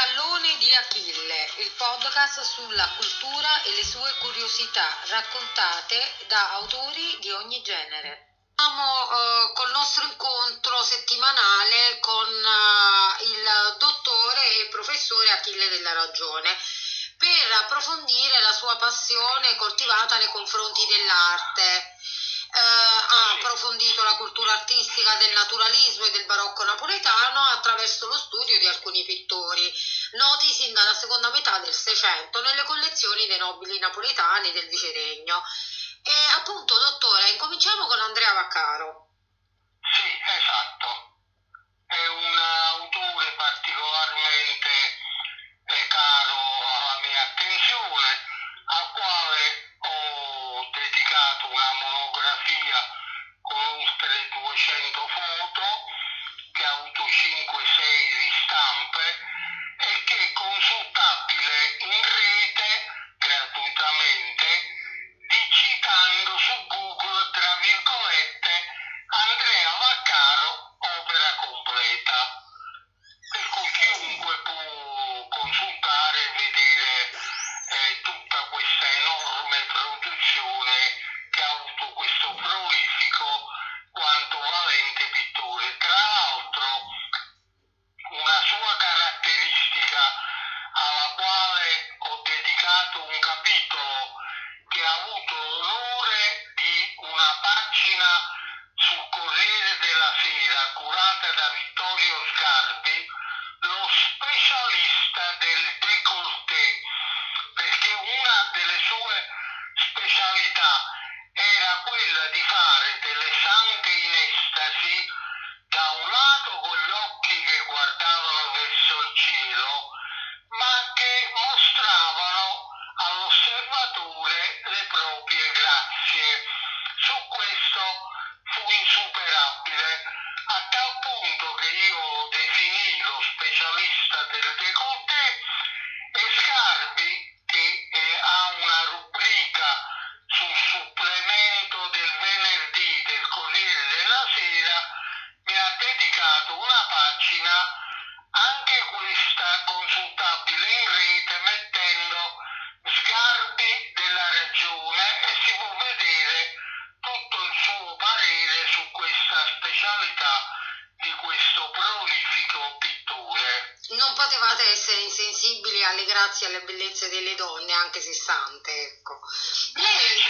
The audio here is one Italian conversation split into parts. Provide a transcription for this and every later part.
tallone di Achille, il podcast sulla cultura e le sue curiosità raccontate da autori di ogni genere. Siamo eh, col nostro incontro settimanale con eh, il dottore e professore Achille della Ragione per approfondire la sua passione coltivata nei confronti dell'arte eh, ha approfondito la cultura artistica del naturalismo e del barocco napoletano attraverso lo studio di alcuni pittori, noti sin dalla seconda metà del Seicento nelle collezioni dei nobili napoletani del viceregno. E appunto, dottore, incominciamo con Andrea Vaccaro. affezionarsi alle bellezze delle donne anche se sante, ecco. Lei,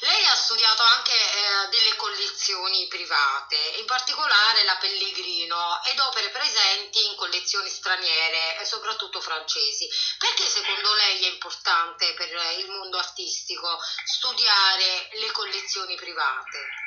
lei ha studiato anche eh, delle collezioni private, in particolare la Pellegrino ed opere presenti in collezioni straniere eh, soprattutto francesi. Perché secondo lei è importante per il mondo artistico studiare le collezioni private?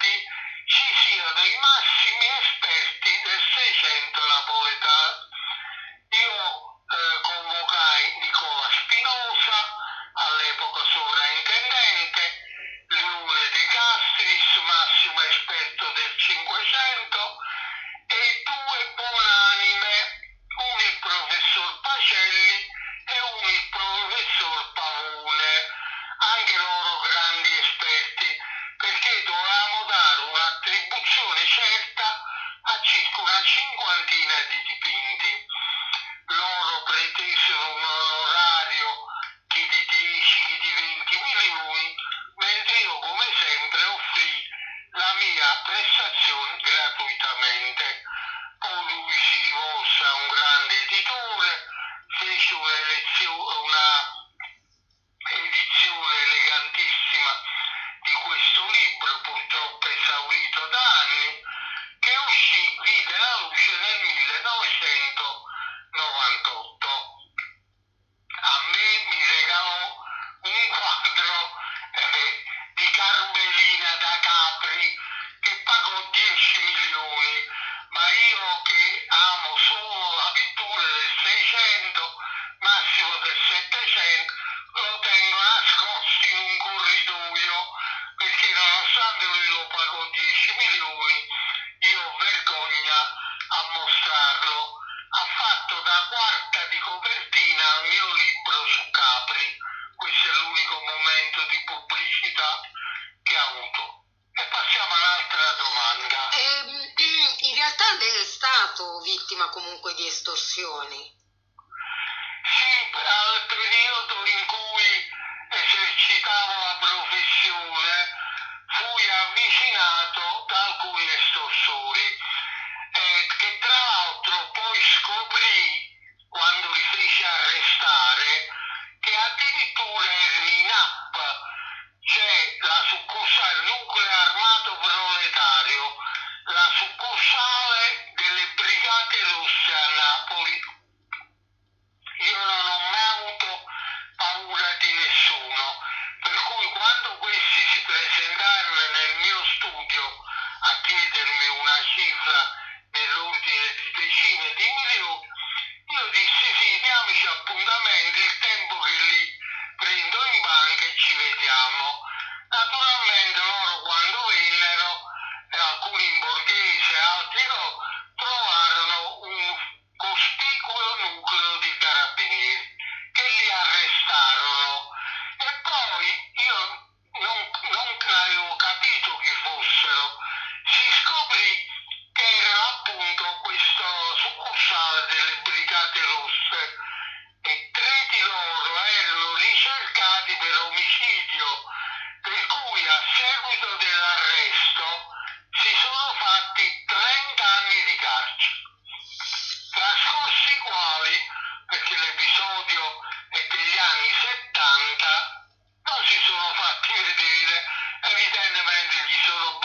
be cinquantina di stato vittima comunque di estorsioni. renunciar na.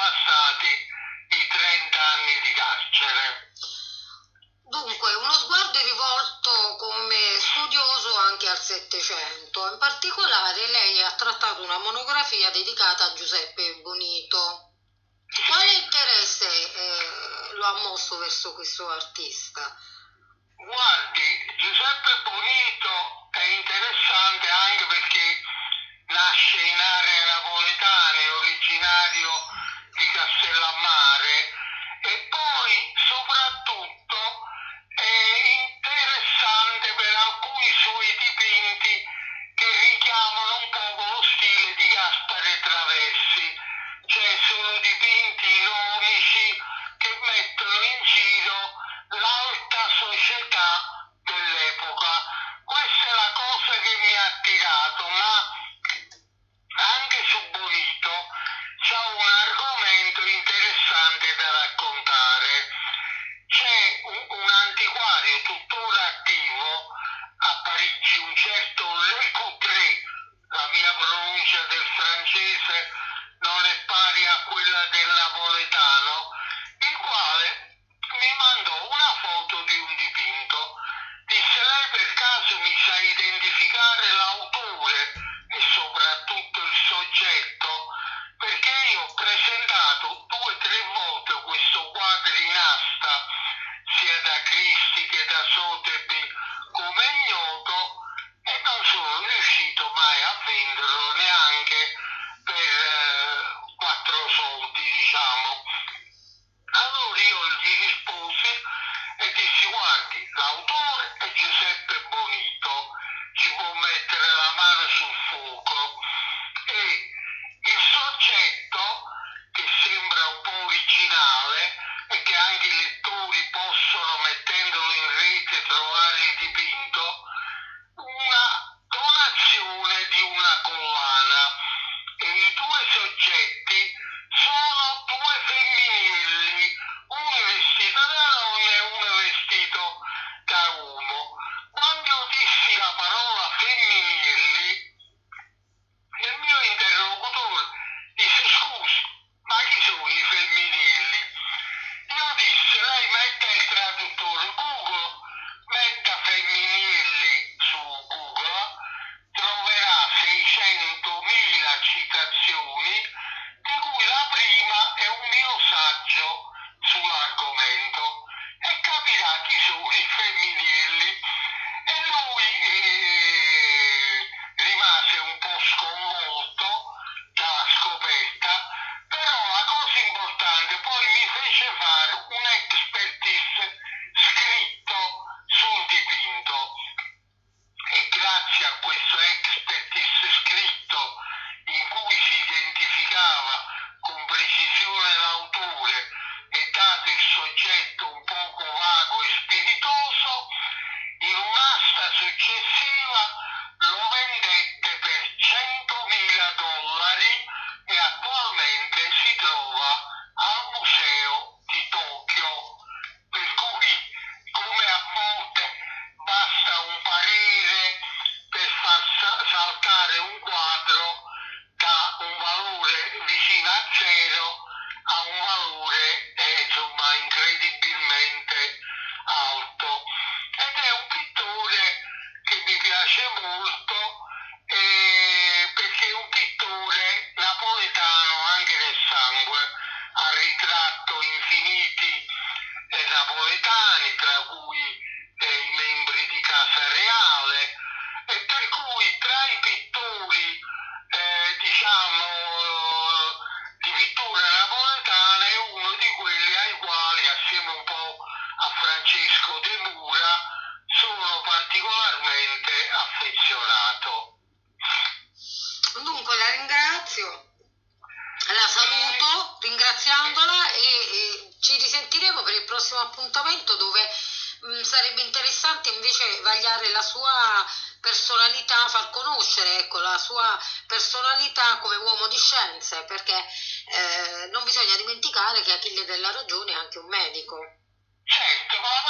passati i 30 anni di carcere. Dunque, uno sguardo rivolto come studioso anche al Settecento. In particolare lei ha trattato una monografia dedicata a Giuseppe Bonito. Quale interesse eh, lo ha mosso verso questo artista? check. personalità, far conoscere ecco, la sua personalità come uomo di scienze, perché eh, non bisogna dimenticare che Achille della Ragione è anche un medico. Certo, ma